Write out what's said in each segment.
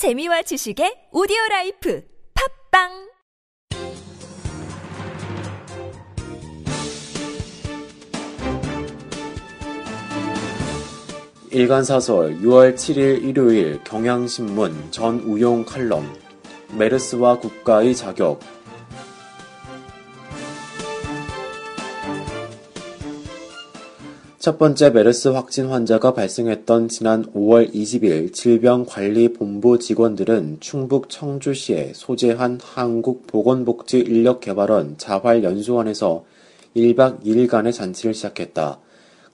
재미와 지식의 오디오 라이프 팟빵! 일간사설 6월 7일 일요일 경향신문 전우용 칼럼 메르스와 국가의 자격 첫 번째 메르스 확진 환자가 발생했던 지난 5월 20일 질병관리본부 직원들은 충북 청주시에 소재한 한국보건복지인력개발원 자활연수원에서 1박 2일간의 잔치를 시작했다.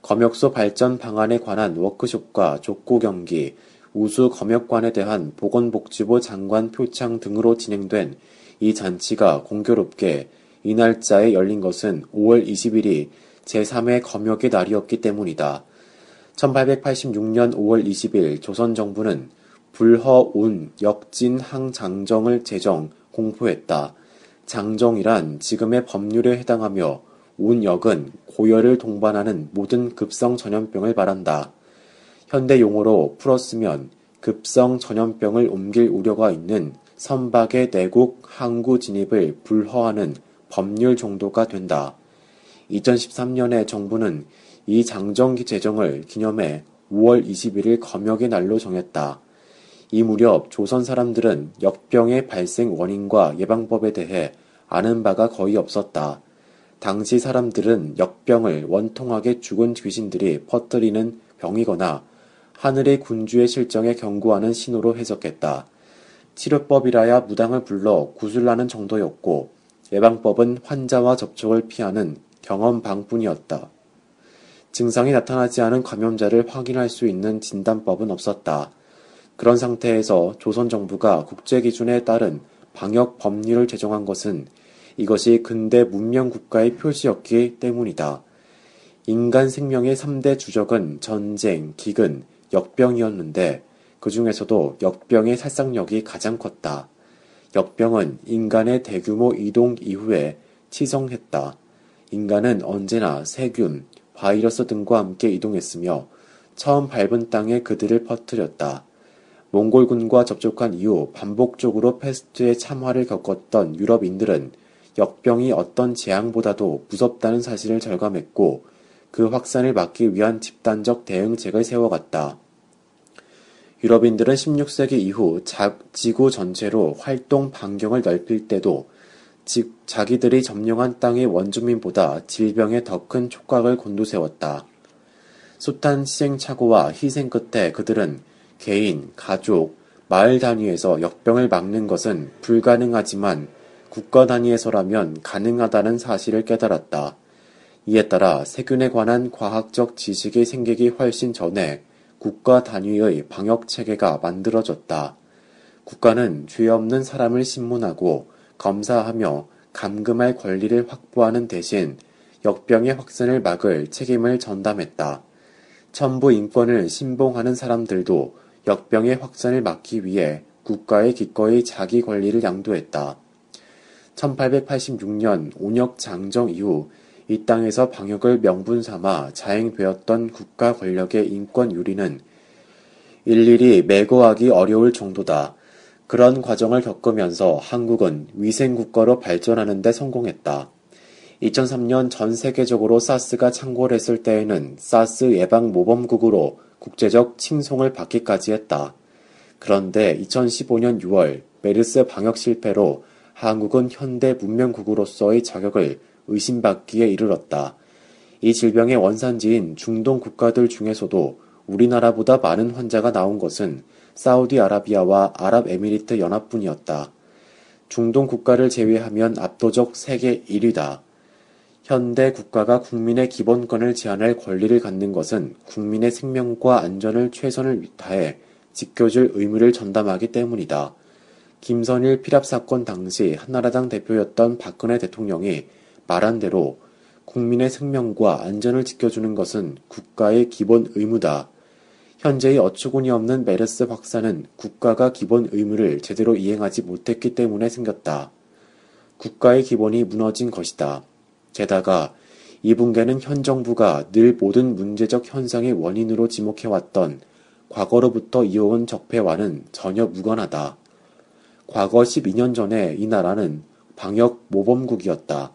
검역소 발전 방안에 관한 워크숍과 족구 경기, 우수 검역관에 대한 보건복지부 장관 표창 등으로 진행된 이 잔치가 공교롭게 이 날짜에 열린 것은 5월 20일이 제3회 검역의 날이었기 때문이다. 1886년 5월 20일 조선 정부는 불허운 역진 항 장정을 제정 공포했다. 장정이란 지금의 법률에 해당하며 운역은 고열을 동반하는 모든 급성 전염병을 말한다. 현대 용어로 풀었으면 급성 전염병을 옮길 우려가 있는 선박의 내국 항구 진입을 불허하는 법률 정도가 된다. 2013년에 정부는 이 장정기 제정을 기념해 5월 21일 검역의 날로 정했다. 이 무렵 조선 사람들은 역병의 발생 원인과 예방법에 대해 아는 바가 거의 없었다. 당시 사람들은 역병을 원통하게 죽은 귀신들이 퍼뜨리는 병이거나 하늘의 군주의 실정에 경고하는 신호로 해석했다. 치료법이라야 무당을 불러 구슬라는 정도였고 예방법은 환자와 접촉을 피하는 경험 방뿐이었다. 증상이 나타나지 않은 감염자를 확인할 수 있는 진단법은 없었다. 그런 상태에서 조선 정부가 국제 기준에 따른 방역 법률을 제정한 것은 이것이 근대 문명 국가의 표시였기 때문이다. 인간 생명의 3대 주적은 전쟁, 기근, 역병이었는데 그 중에서도 역병의 살상력이 가장 컸다. 역병은 인간의 대규모 이동 이후에 치성했다. 인간은 언제나 세균, 바이러스 등과 함께 이동했으며 처음 밟은 땅에 그들을 퍼뜨렸다. 몽골군과 접촉한 이후 반복적으로 패스트의 참화를 겪었던 유럽인들은 역병이 어떤 재앙보다도 무섭다는 사실을 절감했고 그 확산을 막기 위한 집단적 대응책을 세워갔다. 유럽인들은 16세기 이후 자, 지구 전체로 활동 반경을 넓힐 때도 즉 자기들이 점령한 땅의 원주민보다 질병에 더 큰 촉각을 곤두세웠다. 숱한 시행착오와 희생 끝에 그들은 개인, 가족, 마을 단위에서 역병을 막는 것은 불가능하지만 국가 단위에서라면 가능하다는 사실을 깨달았다. 이에 따라 세균에 관한 과학적 지식이 생기기 훨씬 전에 국가 단위의 방역 체계가 만들어졌다. 국가는 죄 없는 사람을 신문하고 검사하며 감금할 권리를 확보하는 대신 역병의 확산을 막을 책임을 전담했다. 천부 인권을 신봉하는 사람들도 역병의 확산을 막기 위해 국가에 기꺼이 자기 권리를 양도했다. 1886년 온역 장정 이후 이 땅에서 방역을 명분 삼아 자행되었던 국가 권력의 인권 유리는 일일이 매거하기 어려울 정도다. 그런 과정을 겪으면서 한국은 위생국가로 발전하는 데 성공했다. 2003년 전 세계적으로 사스가 창궐했을 때에는 사스 예방 모범국으로 국제적 칭송을 받기까지 했다. 그런데 2015년 6월 메르스 방역 실패로 한국은 현대 문명국으로서의 자격을 의심받기에 이르렀다. 이 질병의 원산지인 중동 국가들 중에서도 우리나라보다 많은 환자가 나온 것은 사우디아라비아와 아랍에미리트 연합뿐이었다. 중동 국가를 제외하면 압도적 세계 1위다. 현대 국가가 국민의 기본권을 제한할 권리를 갖는 것은 국민의 생명과 안전을 최선을 다해 지켜줄 의무를 전담하기 때문이다. 김선일 피랍 사건 당시 한나라당 대표였던 박근혜 대통령이 말한 대로 국민의 생명과 안전을 지켜주는 것은 국가의 기본 의무다. 현재의 어처구니 없는 메르스 확산은 국가가 기본 의무를 제대로 이행하지 못했기 때문에 생겼다. 국가의 기본이 무너진 것이다. 게다가 이 붕괴는 현 정부가 늘 모든 문제적 현상의 원인으로 지목해왔던 과거로부터 이어온 적폐와는 전혀 무관하다. 과거 12년 전에 이 나라는 방역 모범국이었다.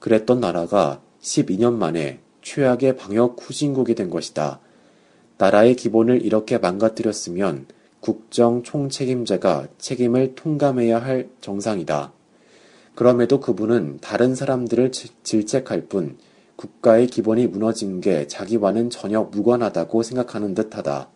그랬던 나라가 12년 만에 최악의 방역 후진국이 된 것이다. 나라의 기본을 이렇게 망가뜨렸으면 국정 총책임자가 책임을 통감해야 할 정상이다. 그럼에도 그분은 다른 사람들을 질책할 뿐 국가의 기본이 무너진 게 자기와는 전혀 무관하다고 생각하는 듯 하다.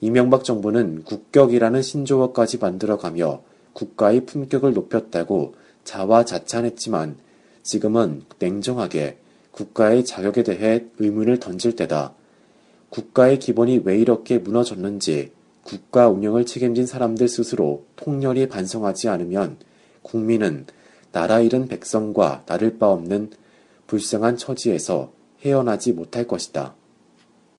이명박 정부는 국격이라는 신조어까지 만들어가며 국가의 품격을 높였다고 자화자찬했지만 지금은 냉정하게 국가의 자격에 대해 의문을 던질 때다. 국가의 기본이 왜 이렇게 무너졌는지 국가 운영을 책임진 사람들 스스로 통렬히 반성하지 않으면 국민은 나라 잃은 백성과 나를 바 없는 불쌍한 처지에서 헤어나지 못할 것이다.